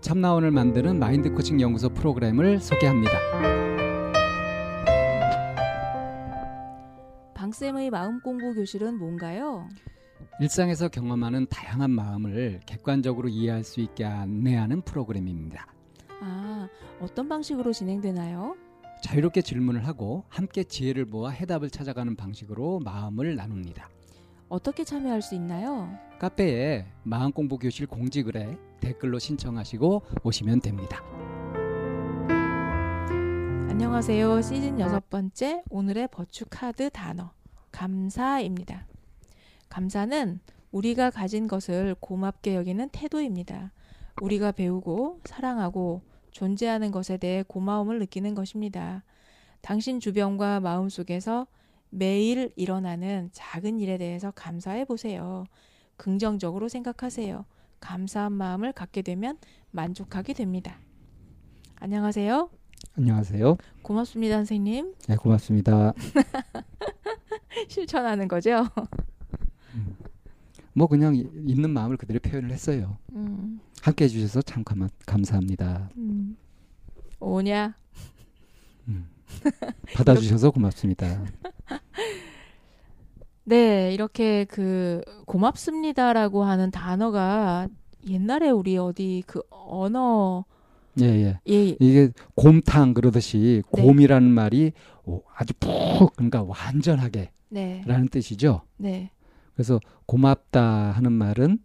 참나원을 만드는 마인드 코칭 연구소 프로그램을 소개합니다. 방쌤의 마음 공부 교실은 뭔가요? 일상에서 경험하는 다양한 마음을 객관적으로 이해할 수 있게 안내하는 프로그램입니다. 아, 어떤 방식으로 진행되나요? 자유롭게 질문을 하고 함께 지혜를 모아 해답을 찾아가는 방식으로 마음을 나눕니다. 어떻게 참여할 수 있나요? 카페에 마음 공부 교실 공지글에 댓글로 신청하시고 오시면 됩니다. 안녕하세요. 시즌 여섯 번째 오늘의 버추 카드 단어 감사입니다. 감사는 우리가 가진 것을 고맙게 여기는 태도입니다. 우리가 배우고 사랑하고 존재하는 것에 대해 고마움을 느끼는 것입니다. 당신 주변과 마음속에서 매일 일어나는 작은 일에 대해서 감사해 보세요. 긍정적으로 생각하세요. 감사한 마음을 갖게 되면 만족하게 됩니다. 안녕하세요. 안녕하세요. 고맙습니다, 선생님. 네, 고맙습니다. 실천하는 거죠? 뭐 그냥 있는 마음을 그대로 표현을 했어요. 음, 함께 해주셔서 참 감, 감사합니다. 음. 오냐? 받아주셔서 고맙습니다. 네, 이렇게 그 고맙습니다라고 하는 단어가 옛날에 우리 어디 그 언어 예, 예. 예, 이게 곰탕 그러듯이 네. 곰이라는 말이 오, 아주 푹 그러니까 완전하게라는 네, 뜻이죠. 네, 그래서 고맙다 하는 말은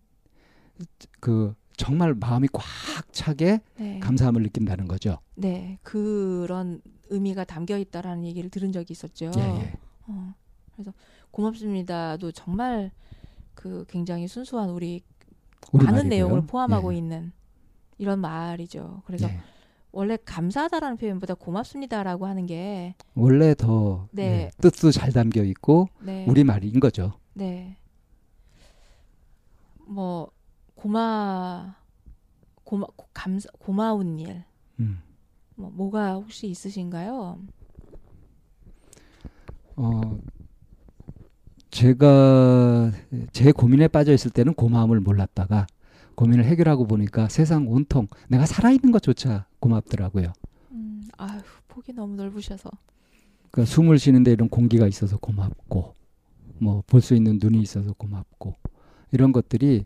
그 정말 마음이 꽉 차게 네, 감사함을 느낀다는 거죠. 네, 그런 의미가 담겨 있다라는 얘기를 들은 적이 있었죠. 예, 예. 어, 그래서 고맙습니다도 정말 그 굉장히 순수한 우리 우리 많은 말이고요. 내용을 포함하고 예. 있는 이런 말이죠. 그래서 예. 원래 감사하다라는 표현보다 고맙습니다라고 하는 게 원래 더 네. 예, 뜻도 잘 담겨 있고 네, 우리 말인 거죠. 네. 뭐 고마 고마 고- 감사 고마운 일. 음. 뭐 뭐가 혹시 있으신가요? 어, 제가 제 고민에 빠져 있을 때는 고마움을 몰랐다가 고민을 해결하고 보니까 세상 온통 내가 살아있는 것조차 고맙더라고요. 음, 아휴, 폭이 너무 넓으셔서. 그 숨을 쉬는데 이런 공기가 있어서 고맙고 뭐 볼 수 있는 눈이 있어서 고맙고 이런 것들이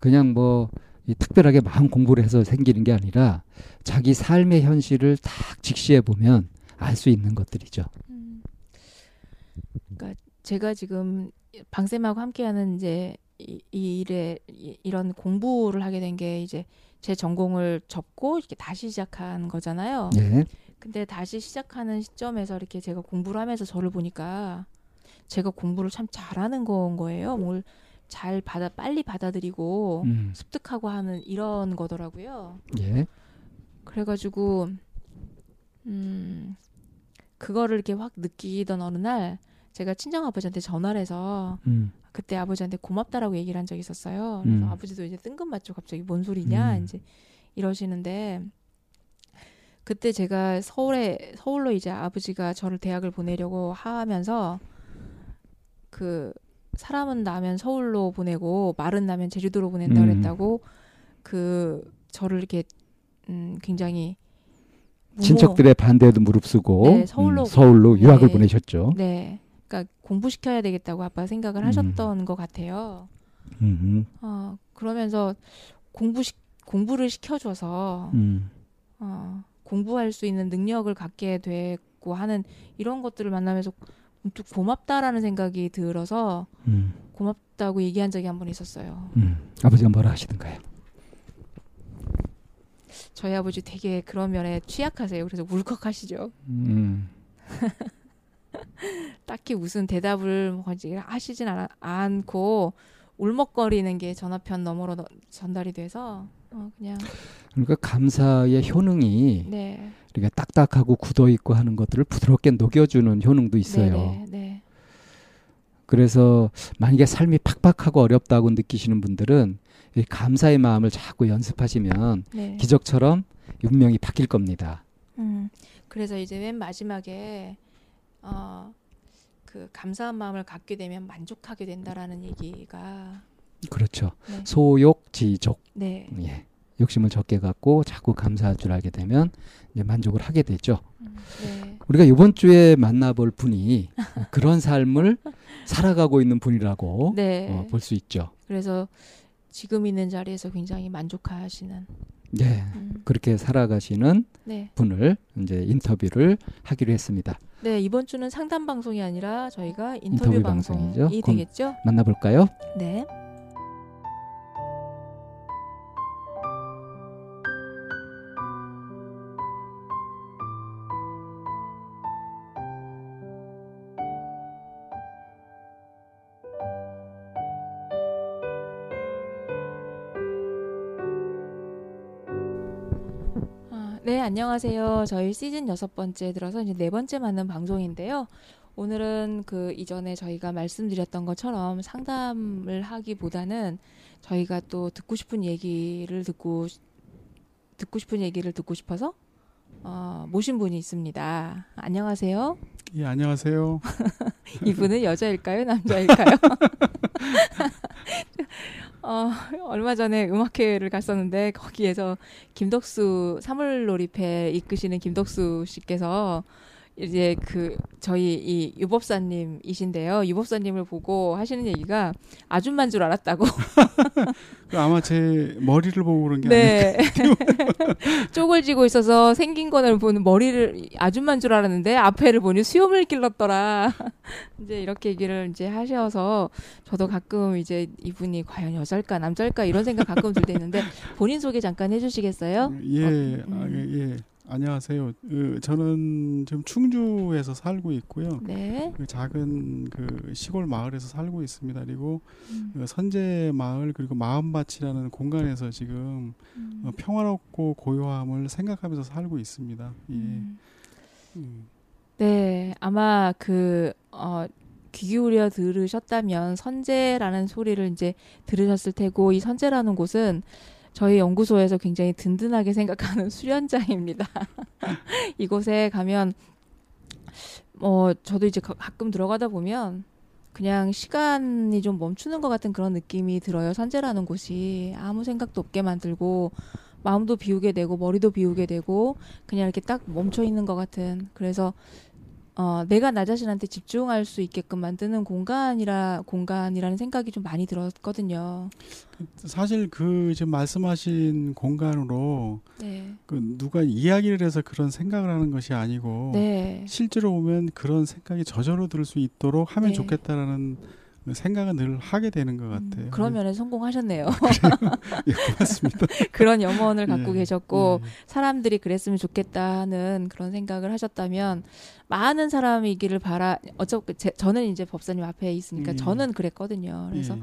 그냥 뭐이 특별하게 마음 공부를 해서 생기는 게 아니라 자기 삶의 현실을 딱 직시해 보면 알 수 있는 것들이죠. 음. 그러니까 제가 지금 방쌤하고 함께하는 이제 이, 이 일에 이, 이런 공부를 하게 된 게 이제 제 전공을 접고 이렇게 다시 시작한 거잖아요. 예. 근데 다시 시작하는 시점에서 이렇게 제가 공부를 하면서 저를 보니까 제가 공부를 참 잘하는 건 거예요. 뭘 잘 받아 빨리 받아들이고 음. 습득하고 하는 이런 거더라고요. 예. 그래가지고 음 그거를 이렇게 확 느끼던 어느 날 제가 친정 아버지한테 전화를 해서 음. 그때 아버지한테 고맙다라고 얘기를 한 적이 있었어요. 그래서 음. 아버지도 이제 뜬금맞죠. 갑자기 뭔 소리냐 음. 이제 이러시는데 그때 제가 서울에 서울로 이제 아버지가 저를 대학을 보내려고 하면서 그 사람은 나면 서울로 보내고 말은 나면 제주도로 보낸다 음. 그랬다고 그 저를 이렇게 음 굉장히 친척들의 반대에도 무릅쓰고 네, 서울로- 음, 서울로 유학을 네. 보내셨죠. 네. 그러니까 공부시켜야 되겠다고 아빠 생각을 음. 하셨던 것 같아요. 음, 어, 그러면서 공부 시, 공부를 시켜줘서 음, 어, 공부할 수 있는 능력을 갖게 되고 하는 이런 것들을 만나면서 문득 고맙다라는 생각이 들어서 음, 고맙다고 얘기한 적이 한 번 있었어요. 음. 아버지가 뭐라 하시던가요? 저희 아버지 되게 그런 면에 취약하세요. 그래서 울컥하시죠. 음, 딱히 무슨 대답을 뭐 하시진 않, 않고 울먹거리는 게 전화편 너머로 너- 전달이 돼서 어, 그냥 그러니까 감사의 효능이 네 이렇게 딱딱하고 굳어 있고 하는 것들을 부드럽게 녹여주는 효능도 있어요. 네, 네, 그래서 만약에 삶이 팍팍하고 어렵다고 느끼시는 분들은 이 감사의 마음을 자꾸 연습하시면 네. 기적처럼 운명이 바뀔 겁니다. 음, 그래서 이제 맨 마지막에 어, 그 감사한 마음을 갖게 되면 만족하게 된다라는 얘기가 그렇죠. 네, 소욕 지족. 네, 예. 욕심을 적게 갖고 자꾸 감사할 줄 알게 되면 이제 만족을 하게 되죠. 음, 네, 우리가 이번 주에 만나볼 분이 그런 삶을 살아가고 있는 분이라고 네. 어, 볼수 있죠. 그래서 지금 있는 자리에서 굉장히 만족하시는. 예. 음, 그렇게 살아가시는 네, 분을 이제 인터뷰를 하기로 했습니다. 네 이번 주는 상담 방송이 아니라 저희가 인터뷰, 인터뷰 방송이 방송이죠. 되겠죠? 만나볼까요? 네. 네, 안녕하세요. 저희 시즌 여섯 번째 들어서 이제 네 번째 맞는 방송인데요. 오늘은 그 이전에 저희가 말씀드렸던 것처럼 상담을 하기보다는 저희가 또 듣고 싶은 얘기를 듣고 듣고 싶은 얘기를 듣고 싶어서 어, 모신 분이 있습니다. 안녕하세요. 예, 안녕하세요. 이분은 여자일까요, 남자일까요? 어, 얼마 전에 음악회를 갔었는데 거기에서 김덕수 사물놀이패 이끄시는 김덕수 씨께서 이제 그 저희 이 유법사님이신데요. 유법사님을 보고 하시는 얘기가 아줌마인 줄 알았다고. 그 아마 제 머리를 보고 그런 게. 네. 쪽을 지고 있어서 생긴 거를 보는 머리를 아줌마인 줄 알았는데 앞에를 보니 수염을 길렀더라. 이제 이렇게 얘기를 이제 하셔서 저도 가끔 이제 이분이 과연 여자일까 남자일까 이런 생각 가끔 들 때 있는데 본인 소개 잠깐 해주시겠어요? 예, 어, 아, 음. 예, 예. 안녕하세요. 그, 저는 지금 충주에서 살고 있고요. 네. 그 작은 그 시골 마을에서 살고 있습니다. 그리고 음, 그 선제 마을 그리고 마음밭이라는 공간에서 지금 음, 어, 평화롭고 고요함을 생각하면서 살고 있습니다. 예. 음. 음. 네, 아마 그, 어, 귀 기울여 들으셨다면 선제라는 소리를 이제 들으셨을 테고, 이 선제라는 곳은 저희 연구소에서 굉장히 든든하게 생각하는 수련장입니다. 이곳에 가면, 어, 저도 이제 가- 가끔 들어가다 보면 그냥 시간이 좀 멈추는 것 같은 그런 느낌이 들어요. 선제라는 곳이 아무 생각도 없게 만들고, 마음도 비우게 되고, 머리도 비우게 되고, 그냥 이렇게 딱 멈춰 있는 것 같은. 그래서 어, 내가 나 자신한테 집중할 수 있게끔 만드는 공간이라 공간이라는 생각이 좀 많이 들었거든요. 사실 그 지금 말씀하신 공간으로 네, 그 누가 이야기를 해서 그런 생각을 하는 것이 아니고 네, 실제로 보면 그런 생각이 저절로 들 수 있도록 하면 네. 좋겠다라는 생각은 늘 하게 되는 것 같아요. 음, 그런 면에 성공하셨네요. 예, 고맙습니다. 그런 염원을 갖고 예, 계셨고 예. 사람들이 그랬으면 좋겠다는 그런 생각을 하셨다면 많은 사람이기를 바라. 어차피 제, 저는 이제 법사님 앞에 있으니까 음. 저는 그랬거든요. 그래서 예.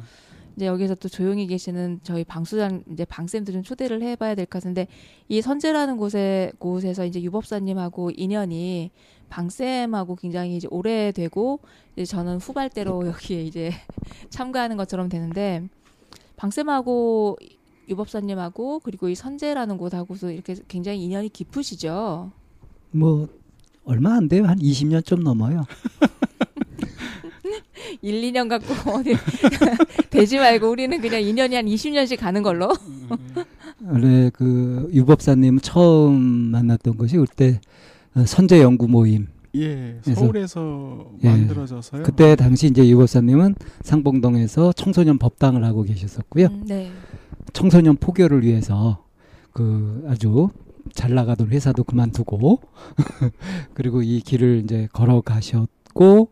이제 여기서 또 조용히 계시는 저희 방수장 이제 방쌤도 좀 초대를 해봐야 될 것 같은데 이 선재라는 곳에 곳에서 이제 유법사님하고 인연이 방쌤하고 굉장히 이제 오래되고 이제 저는 후발대로 여기에 이제 참가하는 것처럼 되는데 방쌤하고 유법사님하고 그리고 이 선재라는 곳하고서 이렇게 굉장히 인연이 깊으시죠. 뭐 얼마 안 돼요. 한 20년 좀 넘어요. 1, 2년 갖고 어디 되지 말고 우리는 그냥 2년이 한 20년씩 가는 걸로. 원래 그 유법사님 처음 만났던 것이 그때 어, 선제 연구 모임. 예, 서울에서 예. 만들어져서요. 그때 당시 이제 유법사님은 상봉동에서 청소년 법당을 하고 계셨었고요. 음, 네. 청소년 포교를 위해서 그 아주 잘 나가던 회사도 그만두고 그리고 이 길을 이제 걸어가셨고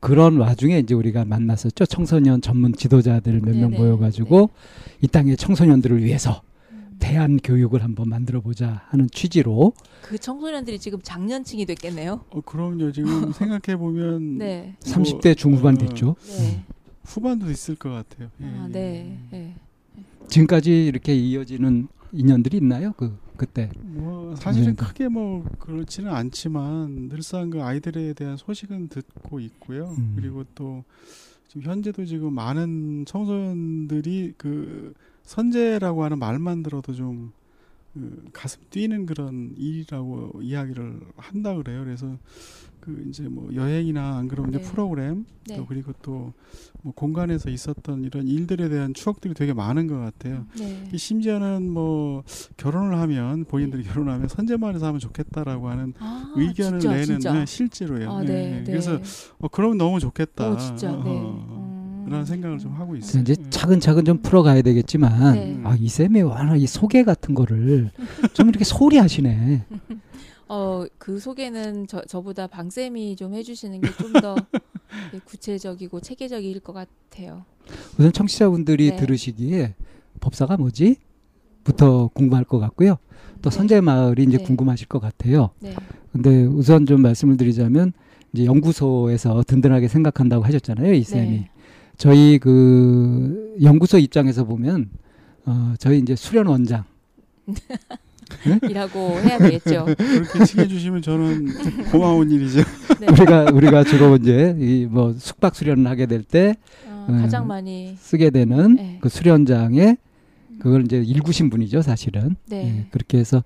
그런 와중에 이제 우리가 만났었죠. 청소년 전문 지도자들 몇명 네네. 모여가지고 이 땅의 청소년들을 위해서 음. 대안 교육을 한번 만들어 보자 하는 취지로 그 청소년들이 지금 장년층이 됐겠네요. 어, 그럼요. 지금 생각해 보면 네. 30대 중후반 어, 됐죠. 네. 후반도 있을 것 같아요. 예, 아, 예. 네. 네. 지금까지 이렇게 이어지는 인연들이 있나요? 그 그때 뭐 사실은 네. 크게 뭐 그렇지는 않지만 늘상 그 아이들에 대한 소식은 듣고 있고요. 음. 그리고 또 지금 현재도 지금 많은 청소년들이 그 선제라고 하는 말만 들어도 좀그 가슴 뛰는 그런 일이라고 이야기를 한다 그래요. 그래서 그 이제 뭐 여행이나 안 그러면 이제 네. 프로그램 네. 또 그리고 또 뭐 공간에서 있었던 이런 일들에 대한 추억들이 되게 많은 것 같아요. 네. 이 심지어는 뭐 결혼을 하면 본인들이 결혼하면 선제만에서 하면 좋겠다라고 하는 아, 의견을 진짜, 내는 진짜. 네, 실제로요. 아, 네, 네. 네. 네. 그래서 어, 그러면 너무 좋겠다. 오, 진짜. 네. 어, 음. 그런 생각을 좀 하고 있어요. 이제 네. 차근차근 좀 풀어가야 되겠지만 네. 아 이 쌤이 워낙 이 소개 같은 거를 좀 이렇게 소리 하시네. 어, 그 소개는 저, 저보다 방쌤이 좀 해주시는 게 좀 더 구체적이고 체계적일 것 같아요. 우선 청취자분들이 네. 들으시기에 법사가 뭐지? 부터 궁금할 것 같고요. 또 네. 선제 마을이 이제 네. 궁금하실 것 같아요. 네. 근데 우선 좀 말씀을 드리자면 이제 연구소에서 든든하게 생각한다고 하셨잖아요, 이 쌤이. 네. 저희 그 연구소 입장에서 보면 어 저희 이제 수련 원장 이라고 해야 되겠죠. 그렇게 칭해 주시면 저는 고마운 일이죠. 네. 우리가 우리가 주로 이제 이 뭐 숙박 수련을 하게 될때 어, 음. 가장 많이 쓰게 되는 네. 그 수련장에 그걸 이제 일구신 분이죠, 사실은. 네. 예, 그렇게 해서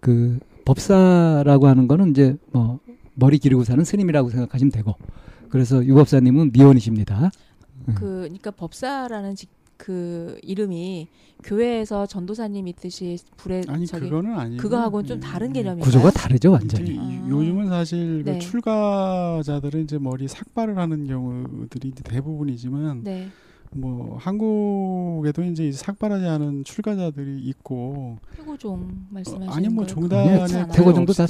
그 법사라고 하는 거는 이제 뭐 머리 기르고 사는 스님이라고 생각하시면 되고 그래서 유 법사님은 미원이십니다. 음. 그 그러니까 법사라는 직, 그 이름이 교회에서 전도사님 있듯이 불에 아니 저기 그거는 아니고 그거하고는 좀 다른 개념인가요? 구조가 다르죠, 완전히. 이- 아. 요즘은 사실 네. 그 출가자들은 이제 머리 삭발을 하는 경우들이 대부분이지만 네. 뭐 한국에도 이제 삭발하지 않은 출가자들이 있고 태고종 말씀하시는 아니 뭐 거예요? 종단에? 태고종도 다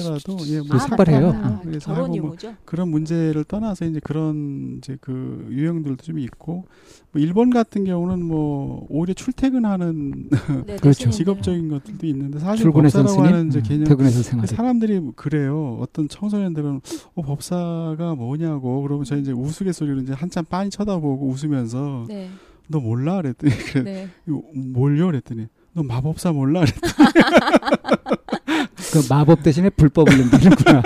예, 그뭐 삭발해요. 맞다. 음. 그래서 결혼 하고 뭐 이후죠. 그런 문제를 떠나서 이제 그런 이제 그 유형들도 좀 있고 뭐 일본 같은 경우는 뭐 오히려 출퇴근하는 네, 그렇죠. 스님들. 직업적인 것들도 있는데 사실 법사라고 하는 이제 음, 개념 퇴근해서 생활. 사람들이 그래요. 어떤 청소년들은 어, 법사가 뭐냐고 그러면 저 이제 우스갯소리로 이제 한참 빤히 쳐다보고 웃으면서 네. 너 몰라 그랬더니 그래 네. 이거 뭘요 그랬더니 너 마법사 몰라 그랬더니 그 마법 대신에 불법을 넘기는구나.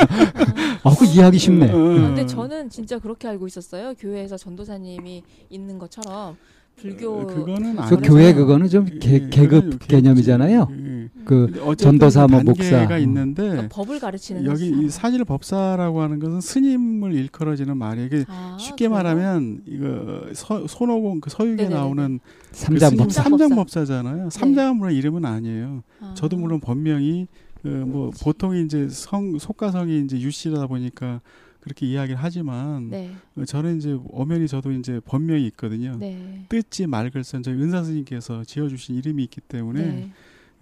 아, 그 이해하기 쉽네. 어, 아, 어. 근데 저는 진짜 그렇게 알고 있었어요. 교회에서 전도사님이 있는 것처럼 불교 어, 그거는 그 아니죠. 교회 그거는 좀 개, 예, 계급 그거는 개념이잖아요. 예. 그 근데 어쨌든 전도사, 뭐 목사. 있는데 그러니까 법을 가르치는 여기. 이 사실 법사라고 하는 것은 스님을 일컬어지는 말이에요. 이게 아, 쉽게 그래요? 말하면 이거 서, 손오공 그 서육에 네네네네. 나오는 그 삼장 스님 법사. 삼장 삼장 법사잖아요. 삼장은 물론 이름은 아니에요. 아. 저도 물론 본명이 그 뭐 보통 이제 성 속가성이 이제 유씨다 보니까 그렇게 이야기를 하지만 네. 어, 저는 이제 엄연히 저도 이제 본명이 있거든요. 네. 뜻지 말글선 저희 은사 스님께서 지어주신 이름이 있기 때문에 네.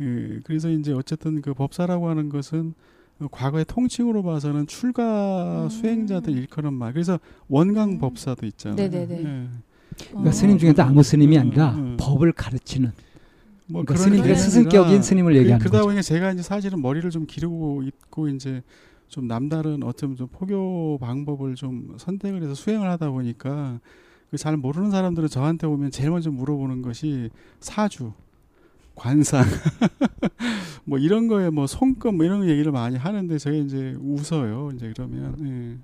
예, 그래서 이제 어쨌든 그 법사라고 하는 것은 어, 과거의 통칭으로 봐서는 출가 음. 수행자들 일컬은 말. 그래서 원강 음. 법사도 있잖아요. 네네네. 예. 그러니까 어. 스님 중에도 아무 스님이 아니라 음, 음. 법을 가르치는 뭐 그러니까 그런 스님들의 게 스승격인 스님을 그, 얘기하는 그러다 거죠. 보니까 제가 이제 사실은 머리를 좀 기르고 있고 이제 좀 남다른 어쩌면 좀 포교 방법을 좀 선택을 해서 수행을 하다 보니까 그잘 모르는 사람들은 저한테 오면 제일 먼저 물어보는 것이 사주, 관상, 뭐 이런 거에 뭐 손금 뭐 이런 얘기를 많이 하는데 제가 이제 웃어요. 이제 그러면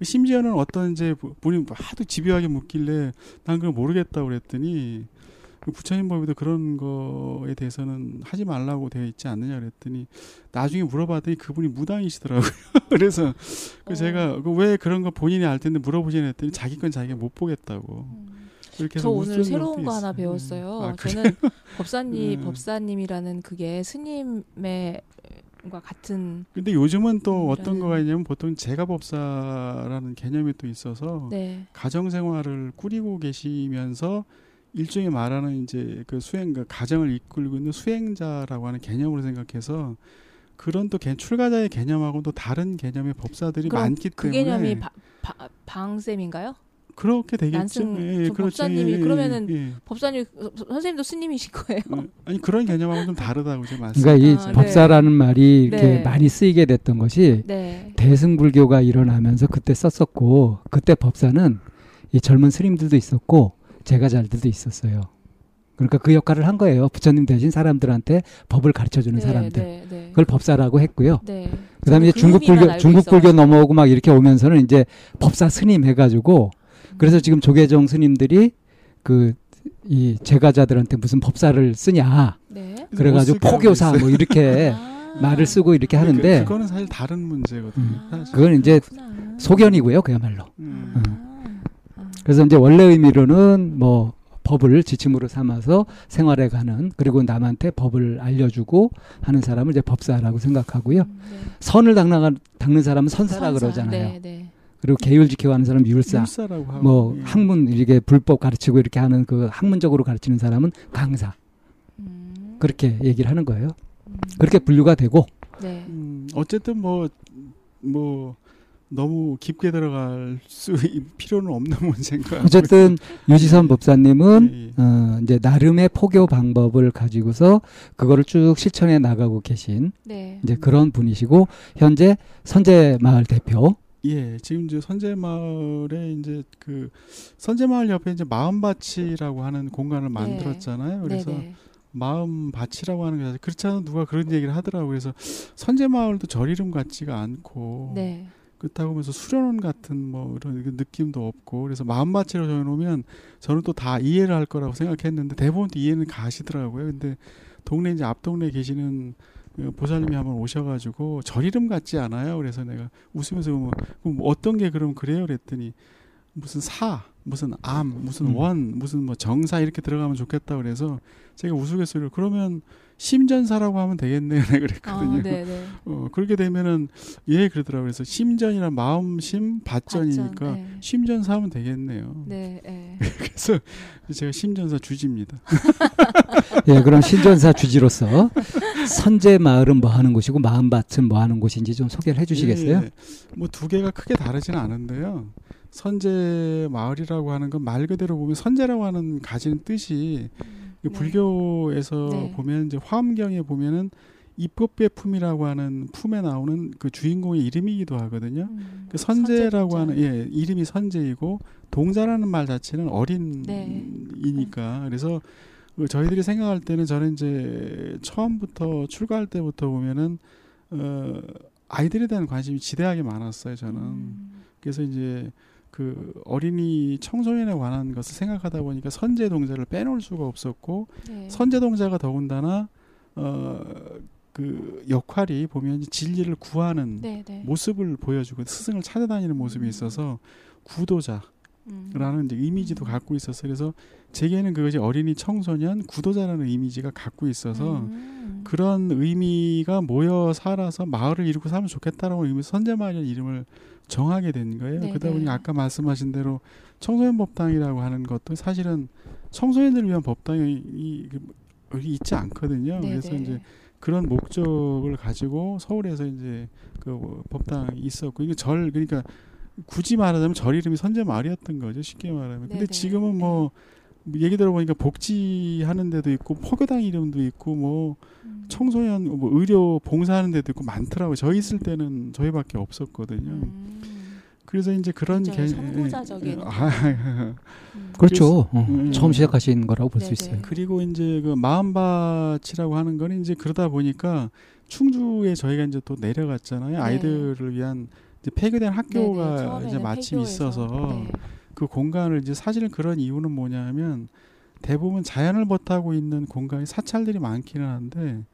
예. 심지어는 어떤 이제 분이 하도 집요하게 묻길래 난 그걸 모르겠다고 그랬더니 그 부처님 법에도 그런 거에 대해서는 하지 말라고 되어 있지 않느냐 그랬더니 나중에 물어봤더니 그분이 무당이시더라고요. 그래서 그 어. 제가 그왜 그런 거 본인이 알 텐데 물어보지 했더니 자기 건 자기가 못 보겠다고. 음. 저 오늘 새로운 거 하나 있어요. 배웠어요. 아? 저는 법사님 음. 법사님이라는 그게 스님의 과 같은 근데 요즘은 또 음, 어떤 거가 있냐면 보통 제가 법사라는 개념이 또 있어서 네. 가정 생활을 꾸리고 계시면서 일종의 말하는 이제 그 수행 그 가정을 이끌고 있는 수행자라고 하는 개념으로 생각해서 그런 또 개- 출가자의 개념하고 또 다른 개념의 법사들이 그럼 많기 그 때문에 개념이 바, 바, 방쌤인가요? 그렇게 되겠죠. 난승 예, 저 그렇죠. 법사님이 예, 예, 그러면은 예. 법사님 어, 선생님도 스님이신 거예요? 어, 아니 그런 개념하고 좀 다르다고 제가 말씀. 그러니까 이 아, 네. 법사라는 말이 이렇게 네. 많이 쓰이게 됐던 것이 네. 대승불교가 일어나면서 그때 썼었고 그때 법사는 이 젊은 스님들도 있었고 제가 잘 들도 있었어요. 그러니까 그 역할을 한 거예요. 부처님 대신 사람들한테 법을 가르쳐 주는 네, 사람들. 네, 네. 그걸 법사라고 했고요. 네. 그다음에 이제 그 중국 불교 중국 불교. 넘어오고 막 이렇게 오면서는 이제 법사 스님 해 가지고 그래서 지금 조계종 스님들이 그 이 제가자들한테 무슨 법사를 쓰냐 네. 그래 가지고 못 쓰게 하고 포교사. 뭐 이렇게 아. 말을 쓰고 이렇게 그- 하는데 그 거는 사실 다른 문제거든요. 음. 사실. 그건 이제 그렇구나. 소견이고요 그야말로. 음. 그래서 이제 원래 의미로는 뭐 법을 지침으로 삼아서 생활해 가는 그리고 남한테 법을 알려주고 하는 사람을 이제 법사라고 생각하고요. 음, 네. 선을 닦는, 닦는 사람은 선사라 선사. 그러잖아요. 네, 네. 그리고 계율 지켜가는 사람은 율사. 율사라고 하고 뭐 예. 학문 이렇게 불법 가르치고 이렇게 하는 그 학문적으로 가르치는 사람은 강사. 음. 그렇게 얘기를 하는 거예요. 음. 그렇게 분류가 되고 네. 음, 어쨌든 뭐뭐 너무 깊게 들어갈 수 필요는 없는 문제인 것 같고요. 어쨌든 유지선 법사님은 예, 예. 어 이제 나름의 포교 방법을 가지고서 그거를 쭉 실천해 나가고 계신 네. 이제 그런 분이시고 현재 선제 마을 대표 예, 지금 이제 선제 마을에 이제 그 선제 마을 옆에 이제 마음밭이라고 하는 공간을 만들었잖아요. 그래서 네, 네. 마음 밭이라고 하는 게 사실 그렇지 않아 누가 그런 얘기를 하더라고요. 그래서 선제 마을도 절 이름 같지가 않고 네. 그렇다고 하면서 수련원 같은 뭐 이런 그 느낌도 없고 그래서 마음밭이라고 정해놓으면 저는 또 다 이해를 할 거라고 생각했는데 대부분 또 이해는 가시더라고요. 근데 동네 이제 앞 동네에 계시는 그 보살님이 한번 오셔가지고 절 이름 같지 않아요. 그래서 내가 웃으면서 뭐, 그럼 뭐 어떤 게 그럼 그래요? 그랬더니 무슨 사, 무슨 암, 무슨 음. 원, 무슨 뭐 정사 이렇게 들어가면 좋겠다 그래서 제가 우스갯소리로 그러면 심전사라고 하면 되겠네요. 내가 그랬거든요. 아, 네, 네. 어, 그렇게 되면은 예 그러더라고요. 그래서 심전이란 마음심 밭전이니까 네. 심전사 하면 되겠네요. 네, 네. 그래서 제가 심전사 주지입니다. 예 그럼 신전사 주지로서 선제 마을은 뭐 하는 곳이고 마음밭은 뭐 하는 곳인지 좀 소개를 해 주시겠어요? 뭐두 개가 크게 다르지는 않은데요. 선제 마을이라고 하는 건 말 그대로 보면 선제라고 하는 가지는 뜻이 그 네. 불교에서 네. 보면 이제 화엄경에 보면은 입법배 품이라고 하는 품에 나오는 그 주인공의 이름이기도 하거든요. 음, 그 선제라고 선제 하는 예 이름이 선제이고 동자라는 말 자체는 네. 어린이니까 그래서 그 저희들이 생각할 때는 저는 이제 처음부터 출가할 때부터 보면은 어 아이들에 대한 관심이 지대하게 많았어요 저는 음, 그래서 이제 그 어린이 청소년에 관한 것을 생각하다 보니까 선제 동자를 빼놓을 수가 없었고 네. 선제 동자가 더군다나 어 그 역할이 보면 진리를 구하는 네, 네. 모습을 보여주고 스승을 찾아다니는 모습이 음. 있어서 구도자 라는 음. 이제 이미지도 음. 갖고 있었어요. 그래서 제게는 그것이 어린이 청소년 구도자라는 이미지가 갖고 있어서 음. 그런 의미가 모여 살아서 마을을 이루고 살면 좋겠다라고 의미 선제마을이라는 이름을 정하게 된 거예요. 네, 그러다 보니 네. 아까 말씀하신 대로 청소년 법당이라고 하는 것도 사실은 청소년들을 위한 법당이 이- 여기 있지 않거든요. 네, 그래서 네. 이제 그런 목적을 가지고 서울에서 이제 그 법당이 있었고 이게 절 그러니까 굳이 말하자면 절 이름이 선제 마을이었던 거죠 쉽게 말하면. 근데 네네. 지금은 뭐 얘기 들어보니까 복지하는 데도 있고 포교당 이름도 있고 뭐 음. 청소년 뭐 의료 봉사하는 데도 있고 많더라고요. 저희 있을 때는 저희밖에 없었거든요. 음. 그래서 이제 그런 개- 선구자적인. 아, 음. 그렇죠. 어, 음. 처음 시작하신 거라고 볼수 네네. 있어요. 그리고 이제 그 마음밭이라고 하는 거는 이제 그러다 보니까 충주에 저희가 이제 또 내려갔잖아요. 네. 아이들을 위한 이제 폐교된 네네. 학교가 처음에는 이제 마침 폐교에서. 있어서 네. 그 공간을 이제 사실은 그런 이유는 뭐냐면 대부분 자연을 버타고 있는 공간이 사찰들이 많기는 한데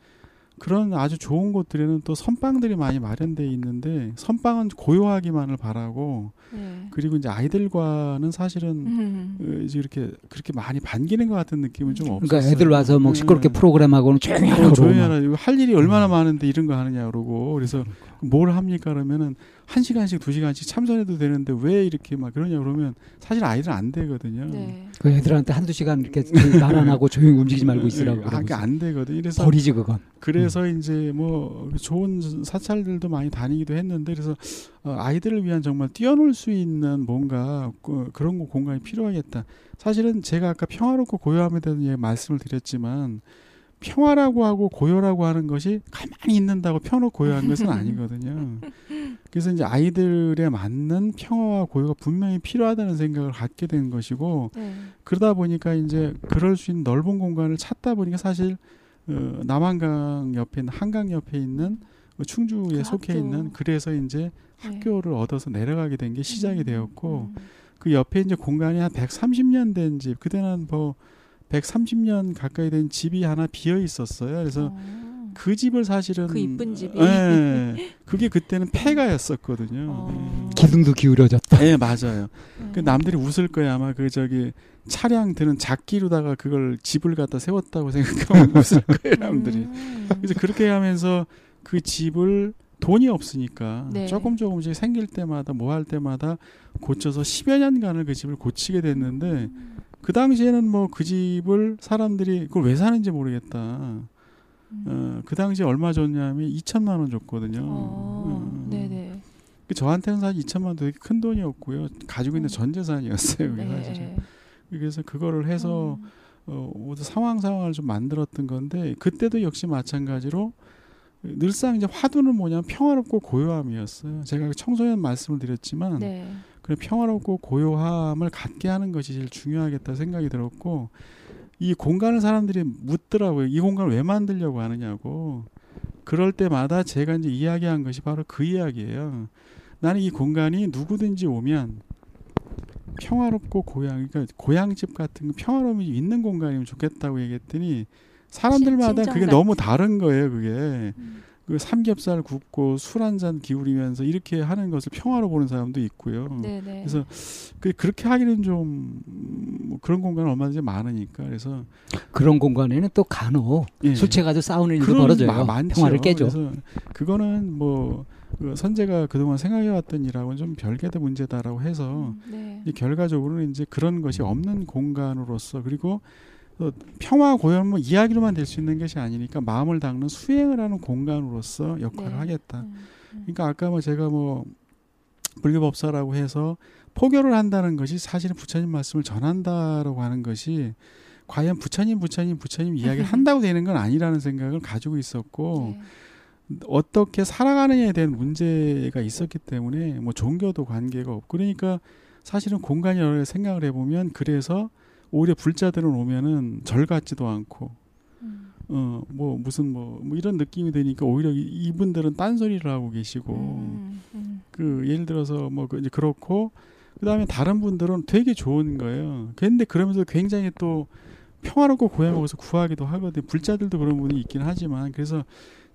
그런 아주 좋은 곳들에는 또 선방들이 많이 마련돼 있는데 선방은 고요하기만을 바라고 네. 그리고 이제 아이들과는 사실은 음. 어, 이제 이렇게 그렇게 많이 반기는 것 같은 느낌은 좀 없어요. 그러니까 애들 와서 뭐 시끄럽게 네. 프로그램하고는 조용히 하라고 어, 조용히 그러고 하라. 할 일이 얼마나 음. 많은데 이런 거 하느냐 그러고 그래서 뭘 합니까 그러면은 한 시간씩 두 시간씩 참선해도 되는데 왜 이렇게 막 그러냐 그러면 사실 아이들은 안 되거든요. 네. 그 애들한테 한두 시간 이렇게 말 안 하고 조용히 움직이지 말고 있으라고 아, 그게 그러고 안 되거든요. 그래서 버리지 그건. 그래서 이제 뭐 좋은 사찰들도 많이 다니기도 했는데 그래서 어, 아이들을 위한 정말 뛰어놀 수 있는 뭔가 그, 그런 거 공간이 필요하겠다. 사실은 제가 아까 평화롭고 고요함에 대한 얘기 말씀을 드렸지만 평화라고 하고 고요라고 하는 것이 가만히 있는다고 평화롭고 고요한 것은 아니거든요. 그래서 이제 아이들에 맞는 평화와 고요가 분명히 필요하다는 생각을 갖게 된 것이고 네. 그러다 보니까 이제 그럴 수 있는 넓은 공간을 찾다 보니까 사실 어, 남한강 옆에 있는 한강 옆에 있는 그 충주에 그 속해 학교. 있는 그래서 이제 네. 학교를 얻어서 내려가게 된 게 시작이 음, 되었고 음. 그 옆에 이제 공간이 한 130년 된 집, 그때는 뭐 130년 가까이 된 집이 하나 비어 있었어요. 그래서 어. 그 집을 사실은 그 이쁜 집이. 예, 그게 그때는 폐가였었거든요. 어. 기둥도 기울여졌다. 예, 예, 맞아요. 네. 그 남들이 웃을 거야 아마 그 저기 차량 드는 작기로다가 그걸 집을 갖다 세웠다고 생각하면 웃을 거예요 남들이. 음. 그래서 그렇게 하면서 그 집을 돈이 없으니까 네. 조금 조금씩 생길 때마다 뭐 할 때마다 고쳐서 10여 년간을 그 집을 고치게 됐는데 그 당시에는 뭐 그 집을 사람들이 그걸 왜 사는지 모르겠다. 음. 어, 그 당시에 얼마 줬냐면 2천만 원 줬거든요. 어. 어. 네네. 그 저한테는 사실 2천만 원 되게 큰 돈이었고요. 가지고 있는 음. 전 재산이었어요. 사실은. 네. 그래서 그거를 해서 음. 어, 상황 상황을 좀 만들었던 건데 그때도 역시 마찬가지로 늘상 이제 화두는 뭐냐면 평화롭고 고요함이었어요. 제가 청소년 말씀을 드렸지만 네. 그 평화롭고 고요함을 갖게 하는 것이 제일 중요하겠다 생각이 들었고 이 공간을 사람들이 묻더라고요. 이 공간을 왜 만들려고 하느냐고. 그럴 때마다 제가 이제 이야기한 것이 바로 그 이야기예요. 나는 이 공간이 누구든지 오면 평화롭고 고향, 그러니까 고향집 같은 평화로움이 있는 공간이면 좋겠다고 얘기했더니 사람들마다 그게. 너무 다른 거예요. 그게 음. 그 삼겹살 굽고 술 한 잔 기울이면서 이렇게 하는 것을 평화로 보는 사람도 있고요. 네네. 그래서 그 그렇게 하기는 좀 음, 뭐 그런 공간 얼마든지 많으니까 그래서 그런 공간에는 또 간혹 예. 술 취해가지고 싸우는 일도 그런 벌어져요. 마- 많죠. 평화를 깨죠. 그래서 그거는 뭐그 선재가 그동안 생각해왔던 일하고는 좀 별개의 문제다라고 해서 음, 네. 이 결과적으로는 이제 그런 것이 없는 공간으로서 그리고 또 평화 고요는 뭐 이야기로만 될 수 있는 것이 아니니까 마음을 닦는 수행을 하는 공간으로서 역할을 네. 하겠다. 음, 음. 그러니까 아까 뭐 제가 뭐 불교법사라고 해서 포교를 한다는 것이 사실은 부처님 말씀을 전한다라고 하는 것이 과연 부처님 부처님 부처님 이야기를 한다고 되는 건 아니라는 생각을 가지고 있었고 네. 어떻게 살아가느냐에 대한 문제가 있었기 때문에 뭐 종교도 관계가 없고 그러니까 사실은 공간이 여러 개 생각을 해보면 그래서 오히려 불자들은 오면은 절 같지도 않고 음. 어뭐 무슨 뭐, 뭐 이런 느낌이 드니까 오히려 이- 이분들은 딴소리를 하고 계시고 음, 음. 그 예를 들어서 뭐 그 이제 그렇고 그다음에 다른 분들은 되게 좋은 거예요. 그런데 그러면서 굉장히 또 평화롭고 고향을 거기서 구하기도 하거든요. 불자들도 그런 분이 있긴 하지만 그래서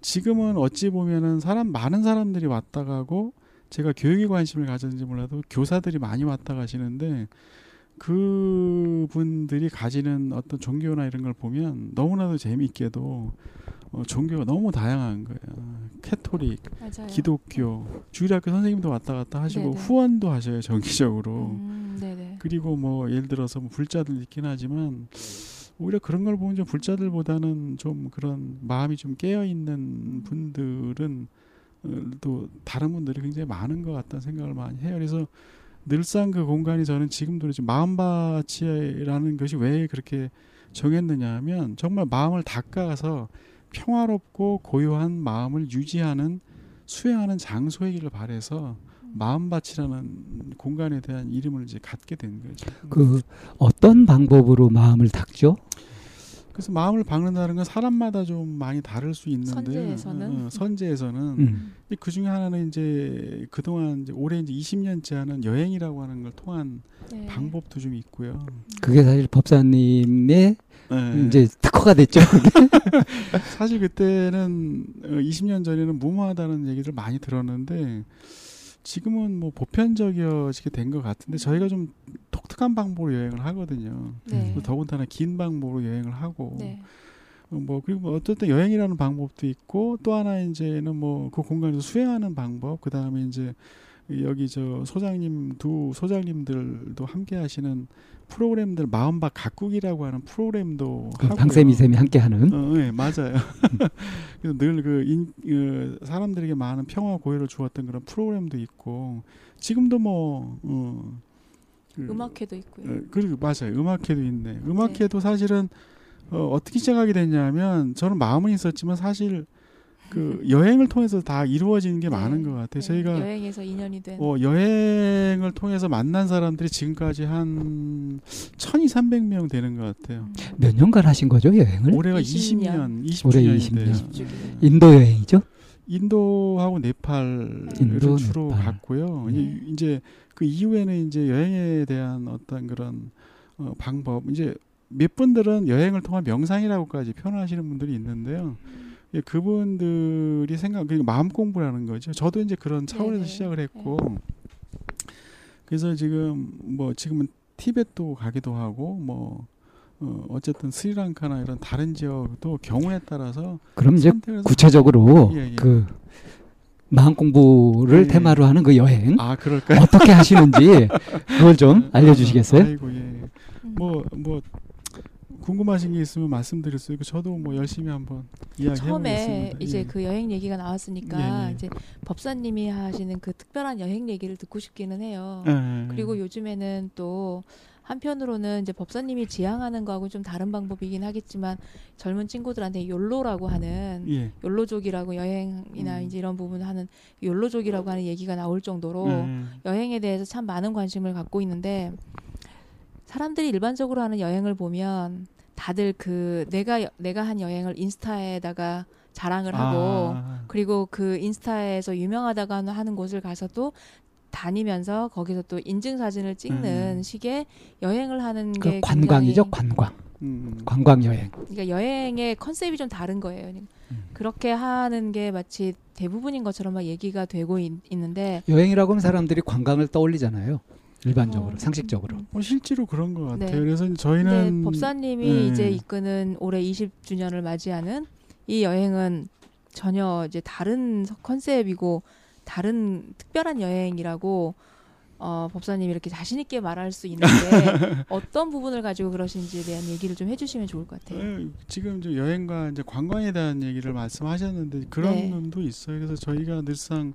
지금은 어찌 보면은 사람 많은 사람들이 왔다 가고 제가 교육에 관심을 가졌는지 몰라도 교사들이 많이 왔다 가시는데 그 분들이 가지는 어떤 종교나 이런 걸 보면 너무나도 재미있게도 어, 종교가 너무 다양한 거예요. 캐토릭, 맞아요. 기독교, 주일학교 선생님도 왔다 갔다 하시고 네네. 후원도 하셔요 정기적으로. 음, 네네. 그리고 뭐 예를 들어서 뭐 불자들 있긴 하지만 오히려 그런 걸 보면 좀 불자들보다는 좀 그런 마음이 좀 깨어 있는 분들은 어, 또 다른 분들이 굉장히 많은 것 같다는 생각을 많이 해요. 그래서 늘상 그 공간이 저는 지금도 지금 마음밭이라는 것이 왜 그렇게 정했느냐 하면 정말 마음을 닦아서 평화롭고 고요한 마음을 유지하는 수행하는 장소이기를 바래서 마음밭이라는 공간에 대한 이름을 이제 갖게 된 거죠. 그 어떤 방법으로 마음을 닦죠? 그래서 마음을 박는다는 건 사람마다 좀 많이 다를 수 있는데 선제에서는? 어, 선제에서는 음. 그 중에 하나는 이제 그동안 이제 올해 이제 20년째 하는 여행이라고 하는 걸 통한 네. 방법도 좀 있고요. 그게 사실 법사님의 네. 이제 특허가 됐죠. 사실 그때는 어, 20년 전에는 무모하다는 얘기를 많이 들었는데 지금은 뭐 보편적이어지게 된 것 같은데 저희가 좀 독특한 방법으로 여행을 하거든요. 네. 또 더군다나 긴 방법으로 여행을 하고 네. 어, 뭐 그리고 뭐 어쨌든 여행이라는 방법도 있고 또 하나 이제는 뭐 그 공간에서 수행하는 방법 그 다음에 이제 여기 저 소장님 두 소장님들도 함께 하시는 프로그램들 마음밭 가꾸기라고 하는 프로그램도 그. 방쌤이 쌤이 함께 하는 어, 네, 맞아요. 그래서 늘그 인, 그 사람들에게 많은 평화 고요를 주었던 그런 프로그램도 있고 지금도 뭐 어, 그, 음악회도 있고요. 어, 그리고 맞아요. 음악회도 있네. 음악회도 사실은 어, 어떻게 시작하게 됐냐면 저는 마음은 있었지만 사실 그 여행을 통해서 다 이루어지는 게 네. 많은 것 같아요. 네. 저희가 여행에서 인연이 된 어, 여행을 통해서 만난 사람들이 지금까지 한 1,200명 되는 것 같아요. 음, 몇 년간 하신 거죠 여행을? 올해가 20 20년, 20주년이 올해 20 년. 돼요. 20주기. 인도 여행이죠? 인도하고 네팔을 인도, 주로 네팔. 갔고요. 네. 이제, 이제 그 이후에는 이제 여행에 대한 어떤 그런 어, 방법 이제 몇 분들은 여행을 통한 명상이라고까지 표현하시는 분들이 있는데요. 예, 그분들이 생각 그 마음 공부라는 거죠. 저도 이제 그런 차원에서 네네. 시작을 했고 그래서 지금 뭐 지금은 티벳도 가기도 하고 뭐 어, 어쨌든 스리랑카나 이런 다른 지역도 경우에 따라서 그럼 이제 구체적으로 예, 예. 그 마음 공부를 예. 테마로 하는 그 여행 아 그럴까요? 어떻게 하시는지 그걸 좀 알려주시겠어요? 아이고 예. 음. 뭐뭐 궁금하신 게 있으면 말씀드릴 수 있고 저도 뭐 열심히 한번 이야기해 처음에 보겠습니다. 이제 예. 그 여행 얘기가 나왔으니까 예, 예. 이제 법사님이 하시는 그 특별한 여행 얘기를 듣고 싶기는 해요. 예, 예. 그리고 요즘에는 또 한편으로는 이제 법사님이 지향하는 거하고 좀 다른 방법이긴 하겠지만 젊은 친구들한테 욜로라고 하는 예. 욜로족이라고 여행이나 음. 이제 이런 부분 하는 욜로족이라고 하는 얘기가 나올 정도로 예. 여행에 대해서 참 많은 관심을 갖고 있는데 사람들이 일반적으로 하는 여행을 보면 다들 그 내가 여- 내가 한 여행을 인스타에다가 자랑을 하고 아, 그리고 그 인스타에서 유명하다가 하는 곳을 가서도 다니면서 거기서 또 인증 사진을 찍는 음. 식의 여행을 하는 그게 관광이죠 관광 음. 관광 여행 그러니까 여행의 컨셉이 좀 다른 거예요. 그러니까 음. 그렇게 하는 게 마치 대부분인 것처럼 막 얘기가 되고 있, 는데 여행이라고 하면 사람들이 관광을 떠올리잖아요 일반적으로 어, 상식적으로 음. 뭐 실제로 그런 것 같아요. 네. 그래서 저희는 법사님이 네. 이제 이끄는 올해 20주년을 맞이하는 이 여행은 전혀 이제 다른 서- 컨셉이고 다른 특별한 여행이라고 어, 법사님이 이렇게 자신 있게 말할 수 있는데 어떤 부분을 가지고 그러신지에 대한 얘기를 좀 해주시면 좋을 것 같아요. 예, 지금 이제 여행과 이제 관광에 대한 얘기를 말씀하셨는데 그런 네. 면도 있어요. 그래서 저희가 늘상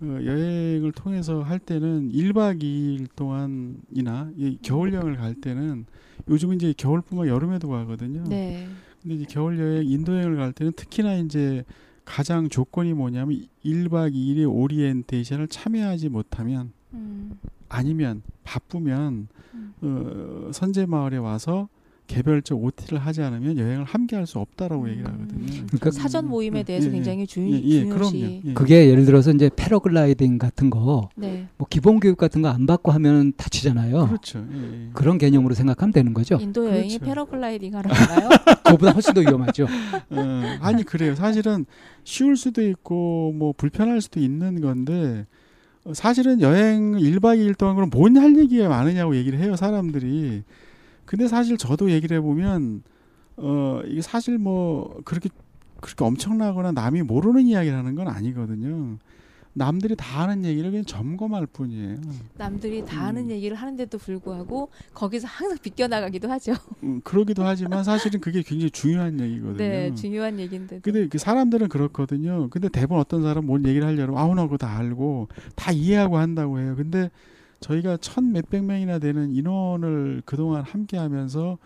어, 여행을 통해서 할 때는 1박 2일 동안이나 이 겨울 여행을 갈 때는 요즘은 이제 겨울뿐만 여름에도 가거든요. 네, 근데 이제 겨울 여행 인도 여행을 갈 때는 특히나 이제 가장 조건이 뭐냐면 1박 2일의 오리엔테이션을 참여하지 못하면 음, 아니면 바쁘면 음. 어, 선제 마을에 와서 개별적 OT를 하지 않으면 여행을 함께 할 수 없다라고 음. 얘기를 하거든요. 그러니까 사전 모임에 예, 대해서 예, 굉장히 중, 예, 예, 그럼요. 중요시 예. 그게 예를 들어서 이제 패러글라이딩 같은 거뭐 네, 기본 교육 같은 거 안 받고 하면 다치잖아요 그렇죠. 예, 예. 그런 개념으로 생각하면 되는 거죠 인도 여행이 그렇죠. 패러글라이딩 하러 가나요? 그거보다 훨씬 더 위험하죠 어, 아니 그래요. 사실은 쉬울 수도 있고 뭐 불편할 수도 있는 건데 어, 사실은 여행 1박 2일 동안 그럼 뭔 할 얘기가 많으냐고 얘기를 해요 사람들이. 근데 사실 저도 얘기를 해보면 어 이게 사실 뭐 그렇게 그렇게 엄청나거나 남이 모르는 이야기를 하는 건 아니거든요. 남들이 다 하는 얘기를 그냥 점검할 뿐이에요. 남들이 다 하는 음. 얘기를 하는데도 불구하고 거기서 항상 비껴나가기도 하죠. 음, 그러기도 하지만 사실은 그게 굉장히 중요한 얘기거든요. 네, 중요한 얘기인데. 근데 그 사람들은 그렇거든요. 근데 대부분 어떤 사람 뭔 얘기를 하려고 아우 나 그거 다 알고 다 이해하고 한다고 해요. 근데 저희가 천 몇백 명이나 되는 인원을 그동안 함께 하면서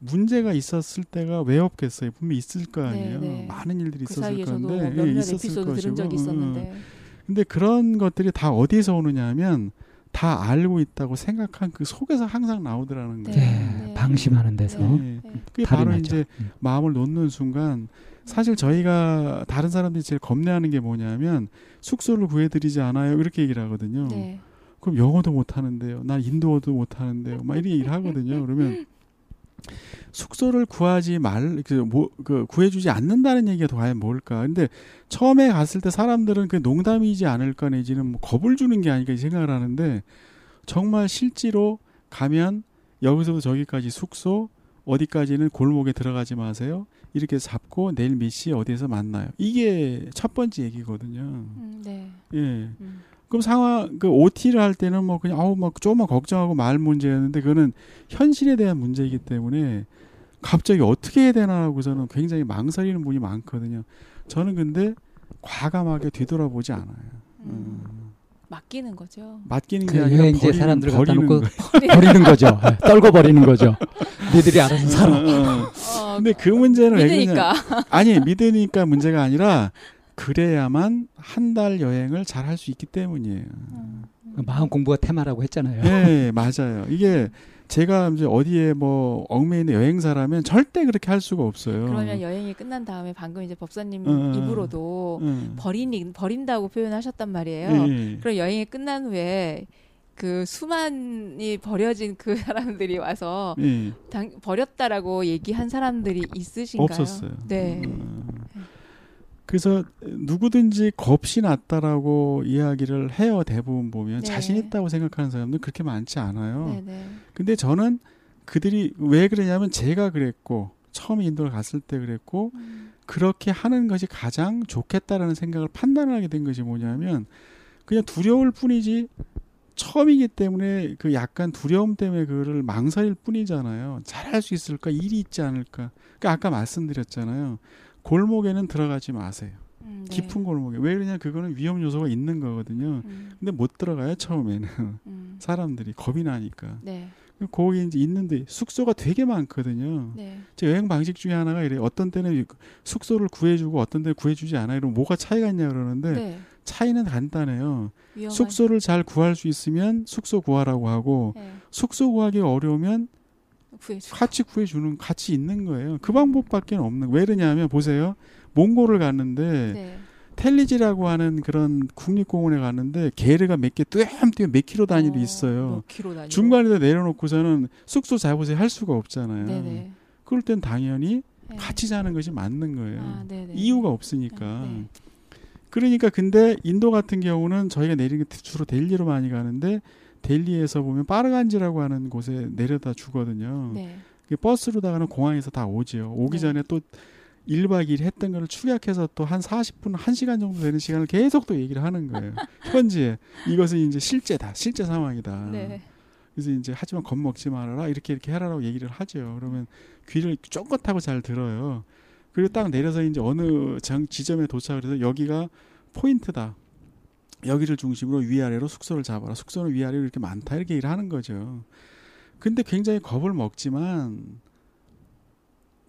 문제가 있었을 때가 왜 없겠어요. 분명히 있을 거 아니에요. 네, 네. 많은 일들이 그 있었을 건데 예, 몇몇 있었을 에피소드 들은 적이 것이고. 있었는데. 음. 근데 그런 것들이 다 어디서 오느냐 하면 다 알고 있다고 생각한 그 속에서 항상 나오더라는 네. 거예요. 네, 네. 방심하는 데서 예. 네. 그게 바로 나죠. 이제 음. 마음을 놓는 순간 사실 저희가 다른 사람들이 제일 겁내하는 게 뭐냐면 숙소를 구해드리지 않아요 이렇게 얘기를 하거든요. 네. 그럼 영어도 못 하는데요. 난 인도어도 못 하는데요. 막 이렇게 얘기를 하거든요. 그러면 숙소를 구하지 말, 그, 뭐, 그, 구해주지 않는다는 얘기가 과연 뭘까? 근데 처음에 갔을 때 사람들은 그 농담이지 않을까 내지는 뭐 겁을 주는 게 아닐까 이 생각을 하는데 정말 실제로 가면 여기서부터 저기까지 숙소, 어디까지는 골목에 들어가지 마세요. 이렇게 잡고 내일 몇 시에 어디에서 만나요. 이게 첫 번째 얘기거든요. 음, 네. 예. 음. 그럼 상황 그 OT를 할 때는 뭐 그냥 아우 막 조금만 걱정하고 말 문제였는데 그거는 현실에 대한 문제이기 때문에 갑자기 어떻게 해야 되나라고 저는 굉장히 망설이는 분이 많거든요. 저는 근데 과감하게 뒤돌아보지 않아요. 음. 음. 맡기는 거죠. 맡기는 게그 아니라 버리는, 사람들을 갖다 버리는 놓고. 버리는 거죠. 예, 떨궈 버리는 거죠. 니들이 알아서 살아. 어, 어. 어, 근데 그 문제는 왜 그러냐? 믿으니까. 아니 믿으니까 문제가 아니라 그래야만 한 달 여행을 잘 할 수 있기 때문이에요. 음. 마음 공부가 테마라고 했잖아요. 네, 맞아요. 이게 제가 이제 어디에 뭐 얽매이는 여행사라면 절대 그렇게 할 수가 없어요. 그러면 여행이 끝난 다음에 방금 이제 법사님 어, 입으로도 응. 버리니 버린다고 표현하셨단 말이에요. 예. 그럼 여행이 끝난 후에 그 수만이 버려진 그 사람들이 와서 예. 당, 버렸다라고 얘기한 사람들이 있으신가요? 없었어요. 네. 음. 그래서 누구든지 겁이 났다라고 이야기를 해요. 대부분 보면 네. 자신 있다고 생각하는 사람들 그렇게 많지 않아요. 네네. 근데 저는 그들이 왜 그러냐면 제가 그랬고 처음 인도를 갔을 때 그랬고 음. 그렇게 하는 것이 가장 좋겠다라는 생각을 판단하게 된 것이 뭐냐면 그냥 두려울 뿐이지 처음이기 때문에 그 약간 두려움 때문에 그거를 망설일 뿐이잖아요. 잘할 수 있을까? 일이 있지 않을까? 그러니까 아까 말씀드렸잖아요. 골목에는 들어가지 마세요. 음, 네. 깊은 골목에. 왜 그러냐? 그거는 위험 요소가 있는 거거든요. 음, 근데 못 들어가요, 처음에는. 음. 사람들이 겁이 나니까. 네. 거기 이제 있는데 숙소가 되게 많거든요. 네. 제 여행 방식 중에 하나가 이래요. 어떤 때는 숙소를 구해주고 어떤 때는 구해주지 않아요. 그럼 뭐가 차이가 있냐 그러는데 네. 차이는 간단해요. 위험한. 숙소를 잘 구할 수 있으면 숙소 구하라고 하고 네. 숙소 구하기 어려우면 구해주. 같이 구해주는 같이 있는 거예요. 그 방법밖에 없는. 왜 그러냐면 보세요. 몽골을 갔는데 네. 텔리지라고 하는 그런 국립공원에 갔는데 게르가 몇 개 뚜엄뚜엄 몇 킬로 단위로 어, 있어요. 몇 킬로 단위로. 중간에다 내려놓고서는 숙소 잡으세요 할 수가 없잖아요. 네네. 그럴 땐 당연히 네. 같이 자는 것이 맞는 거예요. 아. 이유가 없으니까. 네. 그러니까 근데 인도 같은 경우는 저희가 내리는 게 주로 델리로 많이 가는데 델리에서 보면 파르간지라고 하는 곳에 내려다 주거든요. 네. 그 버스로 다가는 공항에서 다 오지요. 오기 네. 전에 또 1박 2일 했던 거를 축약해서 또 한 40분, 1시간 정도 되는 시간을 계속 또 얘기를 하는 거예요. 현지에. 이것은 이제 실제다. 실제 상황이다. 네. 그래서 이제 하지만 겁먹지 말아라. 이렇게 이렇게 해라라고 얘기를 하죠. 그러면 귀를 쫑긋하고 잘 들어요. 그리고 딱 내려서 이제 어느 장 지점에 도착을 해서 여기가 포인트다. 여기를 중심으로 위아래로 숙소를 잡아라. 숙소는 위아래로 이렇게 많다. 이렇게 얘기를 하는 거죠. 근데 굉장히 겁을 먹지만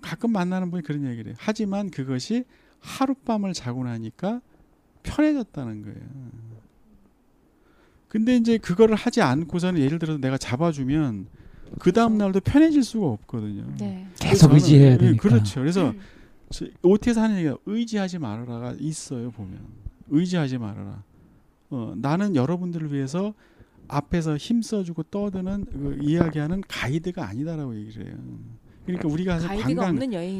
가끔 만나는 분이 그런 얘기를 해요. 하지만 그것이 하룻밤을 자고 나니까 편해졌다는 거예요. 근데 이제 그거를 하지 않고서는 예를 들어서 내가 잡아주면 그 다음 날도 편해질 수가 없거든요. 네. 계속 의지해야 예, 되니까. 그렇죠. 그래서 음. 저- OT에서 하는 얘기가 의지하지 말아라가 있어요 보면 의지하지 말아라. 어, 나는 여러분들을 위해서 앞에서 힘써주고 떠드는 그 이야기하는 가이드가 아니다라고 얘기를 해요. 그러니까 우리가 사실 관광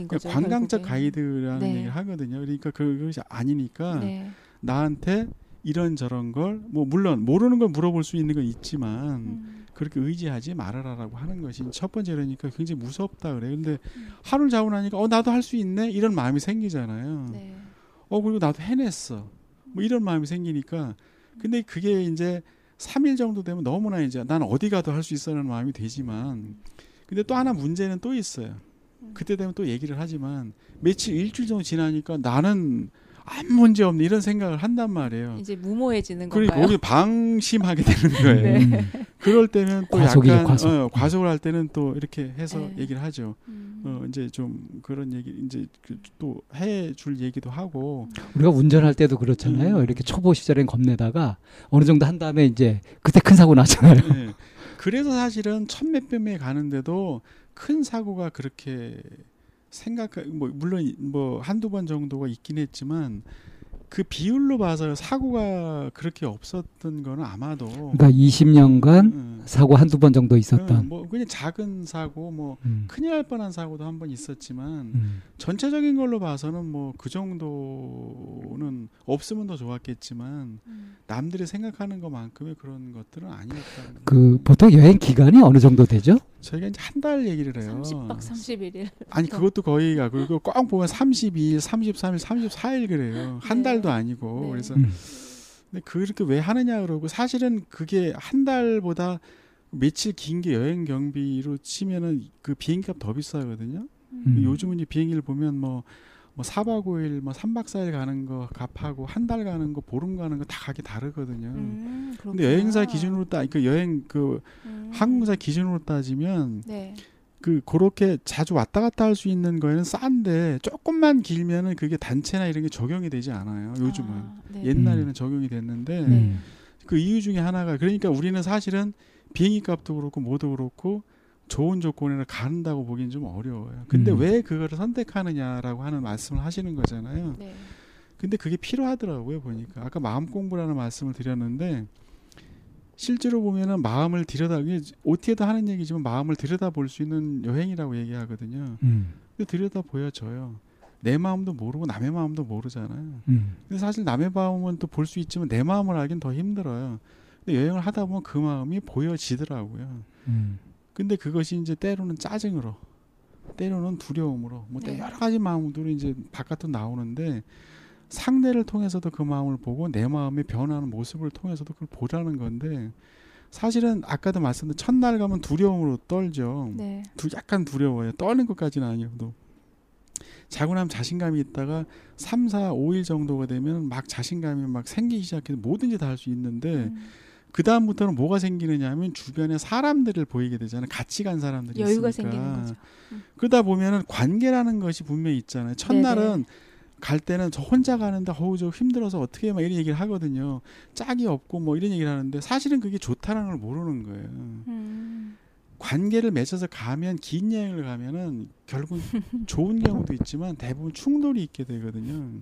거죠. 관광적 결국엔. 가이드라는 네. 얘기를 하거든요. 그러니까 그것이 아니니까 네. 나한테 이런 저런 걸 뭐 물론 모르는 걸 물어볼 수 있는 건 있지만 음. 그렇게 의지하지 말아라라고 하는 것이 첫 번째 그러니까 굉장히 무섭다 그래. 근데 음. 하루를 자고 나니까 어 나도 할 수 있네 이런 마음이 생기잖아요. 네. 어 그리고 나도 해냈어. 뭐 이런 마음이 생기니까 근데 그게 이제 3일 정도 되면 너무나 이제 난 어디 가도 할 수 있어라는 마음이 되지만 근데 또 하나 문제는 또 있어요. 음. 그때 되면 또 얘기를 하지만 며칠 일주일 정도 지나니까 나는 아무 문제 없네 이런 생각을 한단 말이에요. 이제 무모해지는 그리고 건가요? 거기 방심하게 되는 거예요. 네. 그럴 때는 또 과속이죠, 약간 과속. 어, 과속을 할 때는 또 이렇게 해서 네. 얘기를 하죠. 음. 어, 이제 좀 그런 얘기 이제 그또해 줄 얘기도 하고 우리가 운전할 때도 그렇잖아요. 음. 이렇게 초보 시절엔 겁내다가 어느 정도 한 다음에 이제 그때 큰 사고 나잖아요. 네. 그래서 사실은 천몇 명 가는데도 큰 사고가 그렇게 생각 뭐 물론 뭐 한두 번 정도가 있긴 했지만 그 비율로 봐서 사고가 그렇게 없었던 거는 아마도 그러니까 20년간 음, 사고 한두 번 정도 음, 있었던. 뭐 그냥 작은 사고 뭐 음. 큰일 날 뻔한 사고도 한 번 있었지만 음. 전체적인 걸로 봐서는 뭐 그 정도는 없으면 더 좋았겠지만 음. 남들이 생각하는 것만큼의 그런 것들은 아니었다는 그 보통 여행 기간이 어느 정도 되죠? 저희가 이제 한 달 얘기를 해요. 30박 31일. 아니 그것도 거의 가고 그리고 꽉 보면 32일, 33일, 34일 그래요. 한 네. 달도 아니고 네. 그래서 음. 근데 그렇게 왜 하느냐 그러고 사실은 그게 한 달보다 며칠 긴 게 여행 경비로 치면은 그 비행값 더 비싸거든요. 음. 요즘은 이제 비행기를 보면 뭐, 뭐 4박 5일, 뭐 3박 4일 가는 거 값하고 한 달 가는 거, 보름 가는 거 다 가게 다르거든요. 음, 근데 여행사 기준으로 따, 그 여행 그 음. 항공사 기준으로 따지면 네. 그 그렇게 자주 왔다 갔다 할 수 있는 거에는 싼데 조금만 길면은 그게 단체나 이런 게 적용이 되지 않아요. 요즘은 아, 네. 옛날에는 음. 적용이 됐는데 네. 음. 그 이유 중에 하나가 그러니까 우리는 사실은 비행기 값도 그렇고 뭐도 그렇고 좋은 조건을 간다고 보기는 좀 어려워요. 근데 음. 왜 그거를 선택하느냐라고 하는 말씀을 하시는 거잖아요. 네. 근데 그게 필요하더라고요, 보니까. 아까 마음 공부라는 말씀을 드렸는데 실제로 보면은 마음을 들여다 이게 OT에도 하는 얘기지만 마음을 들여다 볼 수 있는 여행이라고 얘기하거든요. 음. 근데 들여다 보여져요. 내 마음도 모르고 남의 마음도 모르잖아요. 음. 근데 사실 남의 마음은 또 볼 수 있지만 내 마음을 알긴 더 힘들어요. 근데 여행을 하다 보면 그 마음이 보여지더라고요. 음. 근데 그것이 이제 때로는 짜증으로, 때로는 두려움으로, 뭐 네. 여러 가지 마음들이 이제 바깥으로 나오는데 상대를 통해서도 그 마음을 보고 내 마음의 변하는 모습을 통해서도 그걸 보라는 건데 사실은 아까도 말씀드린 첫날 가면 두려움으로 떨죠. 네. 두, 약간 두려워요. 떠는 것까지는 아니어도. 자고 나면 자신감이 있다가 3, 4, 5일 정도가 되면 막 자신감이 막 생기기 시작해서 뭐든지 다 할 수 있는데 음. 그 다음부터는 뭐가 생기느냐 하면 주변에 사람들을 보이게 되잖아요. 같이 간 사람들이 여유가 있으니까. 생기는 거죠. 그러다 보면은 관계라는 것이 분명히 있잖아요. 첫날은 갈 때는 저 혼자 가는데 어우 저 힘들어서 어떻게 해? 막 이런 얘기를 하거든요. 짝이 없고 뭐 이런 얘기를 하는데 사실은 그게 좋다는 걸 모르는 거예요. 음. 관계를 맺어서 가면 긴 여행을 가면은 결국 좋은 경우도 있지만 대부분 충돌이 있게 되거든요.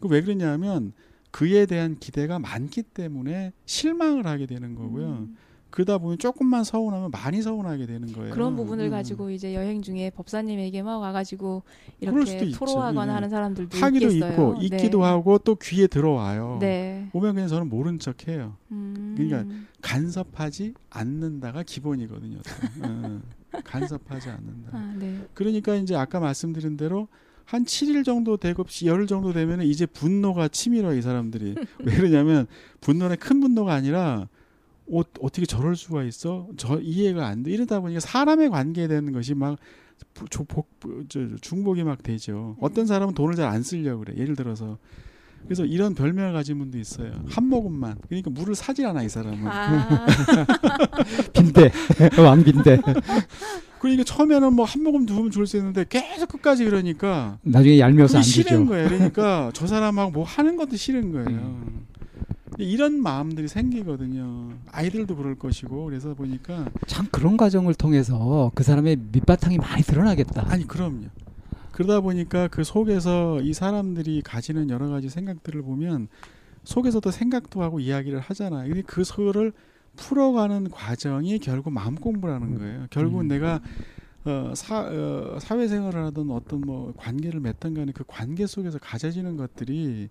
그 왜 그러냐면 그에 대한 기대가 많기 때문에 실망을 하게 되는 거고요. 음. 그러다 보면 조금만 서운하면 많이 서운하게 되는 거예요. 그런 부분을 음. 가지고 이제 여행 중에 법사님에게 막 와가지고 이렇게. 토로하거나 예. 하는 사람들도 하기도 있겠어요. 있고 있기도 네. 하고 또 귀에 들어와요. 네. 보면 그냥 저는 모른 척해요. 음. 그러니까 간섭하지 않는다가 기본이거든요. 또. 어, 간섭하지 않는다. 아, 네. 그러니까 이제 아까 말씀드린 대로 한 7일 정도 되고 열흘 정도 되면 이제 분노가 치밀어 이 사람들이. 왜 그러냐면 분노는 큰 분노가 아니라 어, 어떻게 저럴 수가 있어? 저 이해가 안 돼. 이러다 보니까 사람의 관계에 대한 것이 막 부- 조복 저, 중복이 막 되죠. 네. 어떤 사람은 돈을 잘 안 쓰려고 그래. 예를 들어서 그래서 이런 별명을 가진 분도 있어요 한 모금만 그러니까 물을 사질 않아 이 사람은 아, 빈대 왕 빈대 그러니까 처음에는 뭐 한 모금 두 모금 줄수 있는데 계속 끝까지 그러니까 나중에 얄미워서 안 싫은. 거예요. 그러니까 저 사람하고 뭐 하는 것도 싫은 거예요. 이런 마음들이 생기거든요. 아이들도 그럴 것이고 그래서 보니까 참 그런 과정을 통해서 그 사람의 밑바탕이 많이 드러나겠다. 아니 그럼요. 그러다 보니까 그 속에서 이 사람들이 가지는 여러 가지 생각들을 보면 속에서도 생각도 하고 이야기를 하잖아요. 근데 그 소를 풀어가는 과정이 결국 마음 공부라는 거예요. 결국은 음. 내가 어, 사, 어, 사회생활을 하든 어떤 뭐 관계를 맺던 간에 그 관계 속에서 가져지는 것들이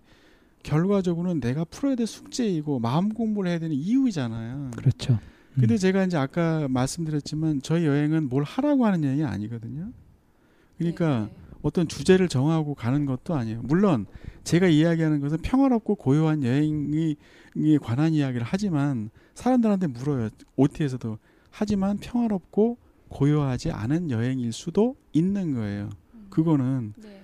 결과적으로는 내가 풀어야 될 숙제이고 마음 공부를 해야 되는 이유이잖아요. 그렇죠. 음. 근데 제가 이제 아까 말씀드렸지만 저희 여행은 뭘 하라고 하는 여행이 아니거든요. 그러니까 네. 어떤 주제를 정하고 가는 것도 아니에요. 물론 제가 이야기하는 것은 평화롭고 고요한 여행이 에 관한 이야기를 하지만 사람들한테 물어요. OT에서도 하지만 평화롭고 고요하지 않은 여행일 수도 있는 거예요. 그거는 네.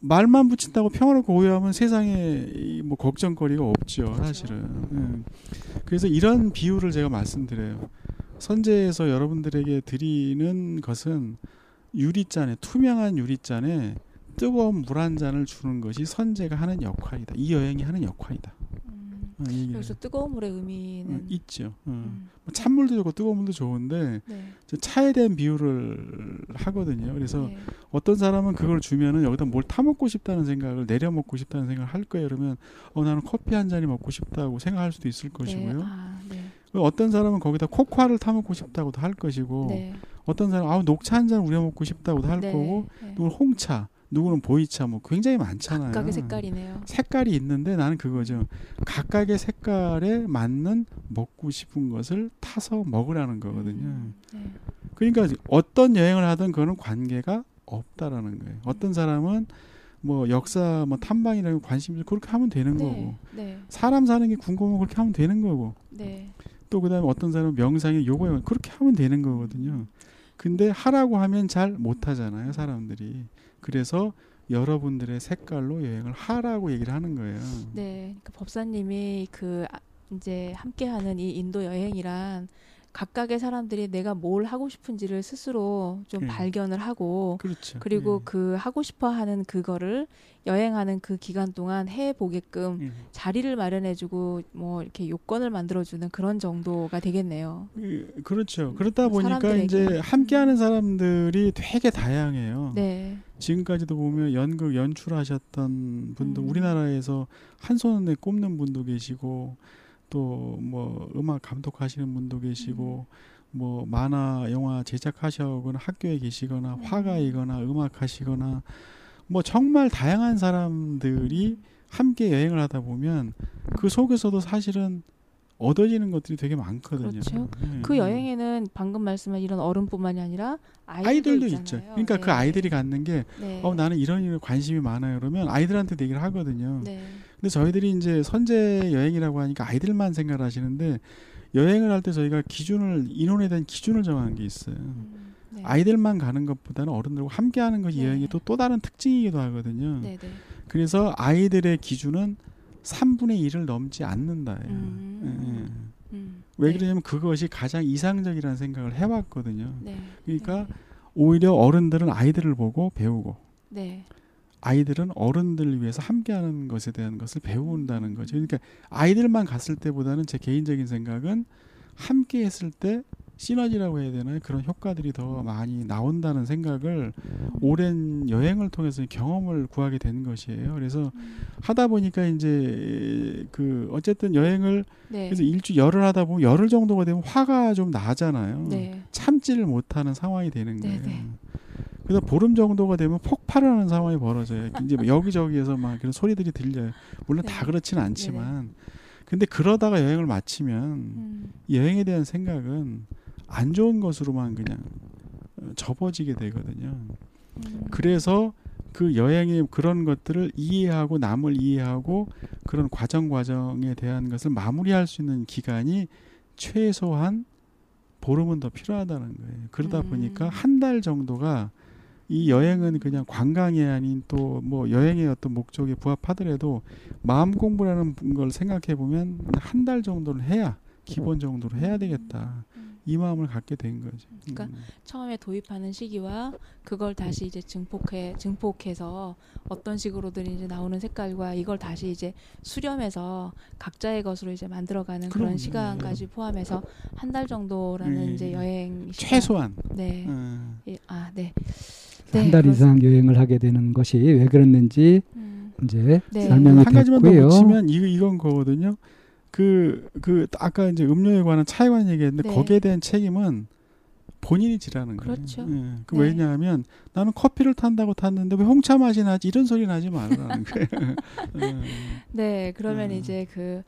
말만 붙인다고 평화롭고 고요하면 세상에 이뭐 걱정거리가 없죠, 그렇죠. 사실은. 음. 그래서 이런 비유를 제가 말씀드려요. 선제에서 여러분들에게 드리는 것은 유리잔에 투명한 유리잔에 뜨거운 물 한 잔을 주는 것이 선제가 하는 역할이다. 이 여행이 하는 역할이다. 음. 어, 여기서 뜨거운 물의 의미는 어, 있죠. 어. 음. 뭐 찬물도 좋고 뜨거운 물도 좋은데 네. 저 차에 대한 비유를 하거든요. 그래서 네. 어떤 사람은 그걸 주면은 여기다 뭘 타먹고 싶다는 생각을 내려 먹고 싶다는 생각을 할 거예요. 그러면 어 나는 커피 한 잔이 먹고 싶다고 생각할 수도 있을 것이고요. 네. 아, 네. 그리고 어떤 사람은 거기다 코코아를 타먹고 싶다고도 할 것이고 네. 어떤 사람은 아우 녹차 한 잔 우려 먹고 싶다고도 할 네. 거고 네. 누구는 홍차, 누구는 보이차 뭐 굉장히 많잖아요. 각각의 색깔이네요. 색깔이 있는데 나는 그거죠. 각각의 색깔에 맞는 먹고 싶은 것을 타서 먹으라는 거거든요. 음, 네. 그러니까 어떤 여행을 하든 그거는 관계가 없다라는 거예요. 어떤 사람은 뭐 역사 뭐 탐방이라는 관심이 그렇게 하면 되는 거고 네. 네. 사람 사는 게 궁금하면 그렇게 하면 되는 거고 네. 또 그다음에 어떤 사람은 명상이 요거에 그렇게 하면 되는 거거든요. 근데 하라고 하면 잘 못하잖아요, 사람들이. 그래서 여러분들의 색깔로 여행을 하라고 얘기를 하는 거예요. 네. 그 법사님이 그 아- 이제 함께하는 이 인도 여행이란 각각의 사람들이 내가 뭘 하고 싶은지를 스스로 좀 예. 발견을 하고 그렇죠. 그리고 예. 그 하고 싶어 하는 그거를 여행하는 그 기간 동안 해 보게끔 예. 자리를 마련해 주고 뭐 이렇게 요건을 만들어 주는 그런 정도가 되겠네요. 그- 그렇죠. 그렇다 보니까 사람들에게. 이제 함께 하는 사람들이 되게 다양해요. 네, 지금까지도 보면 연극 연출하셨던 분도 음. 우리나라에서 한 손에 꼽는 분도 계시고 또 뭐 음악 감독하시는 분도 계시고 뭐 만화 영화 제작하시거나 학교에 계시거나 음. 화가이거나 음악하시거나 뭐 정말 다양한 사람들이 함께 여행을 하다 보면 그 속에서도 사실은 얻어지는 것들이 되게 많거든요. 그렇죠. 예. 그 여행에는 방금 말씀한 이런 어른뿐만이 아니라 아이들도, 아이들도. 있죠. 그러니까 그 네. 아이들이 갖는 게 네. 어, 나는 이런 일에 관심이 많아요. 그러면 아이들한테 얘기를 하거든요. 네. 근데 저희들이 이제 선제 여행이라고 하니까 아이들만 생각을 하시는데 여행을 할 때 저희가 기준을 인원에 대한 기준을 정하는 게 있어요. 음, 네. 아이들만 가는 것보다는 어른들과 함께 하는 것이 네. 여행의 또, 또 다른 특징이기도 하거든요. 네, 네. 그래서 아이들의 기준은 3분의 1을 넘지 않는다예요. 음. 예, 예. 음. 왜 네. 그러냐면 그것이 가장 이상적이라는 생각을 해왔거든요. 네. 그러니까 오히려 어른들은 아이들을 보고 배우고 네. 아이들은 어른들을 위해서 함께하는 것에 대한 것을 배운다는 거죠. 그러니까 아이들만 갔을 때보다는 제 개인적인 생각은 함께 했을 때 시너지라고 해야 되나요? 그런 효과들이 더 많이 나온다는 생각을 오랜 여행을 통해서 경험을 구하게 된 것이에요. 그래서 음. 하다 보니까 이제 그 어쨌든 여행을 네. 그래서 일주 열흘 하다 보면 열흘 정도가 되면 화가 좀 나잖아요. 네. 참지를 못하는 상황이 되는 네, 거예요. 네. 그래서 보름 정도가 되면 폭발을 하는 상황이 벌어져요. 이제 뭐 여기저기에서 막 그런 소리들이 들려요. 물론 네. 다 그렇지는 않지만, 근데 그러다가 여행을 마치면 음. 여행에 대한 생각은 안 좋은 것으로만 그냥 어, 접어지게 되거든요. 음. 그래서 그 여행의 그런 것들을 이해하고 남을 이해하고 그런 과정 과정에 대한 것을 마무리할 수 있는 기간이 최소한 보름은 더 필요하다는 거예요. 그러다 음. 보니까 한 달 정도가 이 여행은 그냥 관광이 아닌 또 뭐 여행의 어떤 목적에 부합하더라도 마음 공부라는 걸 생각해 보면 한 달 정도는 해야 기본 정도로 해야 되겠다. 음. 이 마음을 갖게 된 거죠. 그러니까 음. 처음에 도입하는 시기와 그걸 다시 이제 증폭해 증폭해서 어떤 식으로든 이제 나오는 색깔과 이걸 다시 이제 수렴해서 각자의 것으로 이제 만들어가는 그런. 시간까지 포함해서 한 달 정도라는 예, 이제 예. 여행. 최소한 네. 음. 예, 아, 네. 한달 그렇- 이상 여행을 하게 되는 것이 왜 그랬는지 음, 이제 네. 설명이 한 가지만 더. 붙이면 이 이건 거거든요. 그, 그, 아까 이제 음료에 관한 차에 관한 얘기했는데 네. 거기에 대한 책임은 본인이 지라는 거예요. 그렇죠. 예. 그 네. 왜냐하면 나는 커피를 탄다고 탔는데 왜 홍차 맛이 나지 이런 소리는 하지 말라는 거예요. 예. 네, 그러면 음. 이제 그,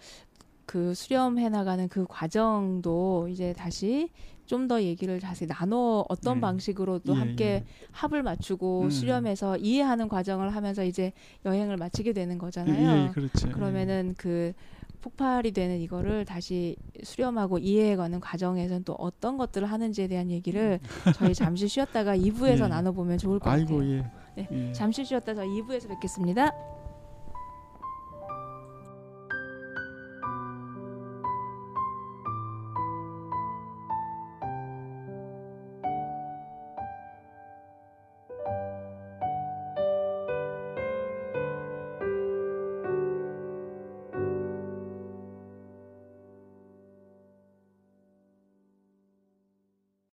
그 수렴해 나가는 그 과정도 이제 다시 좀 더 얘기를 자세히 나눠 어떤 예. 방식으로도 예, 함께 예. 합을 맞추고 음. 수렴해서 이해하는 과정을 하면서 이제 여행을 마치게 되는 예, 거잖아요. 예, 그렇죠. 그러면은 그 폭발이 되는 이거를 다시 수렴하고 이해해가는 과정에서는 또 어떤 것들을 하는지에 대한 얘기를 저희 잠시 쉬었다가 2부에서 예. 나눠보면 좋을 것 아이고 같아요. 예. 네. 예. 잠시 쉬었다 저 2부에서 뵙겠습니다.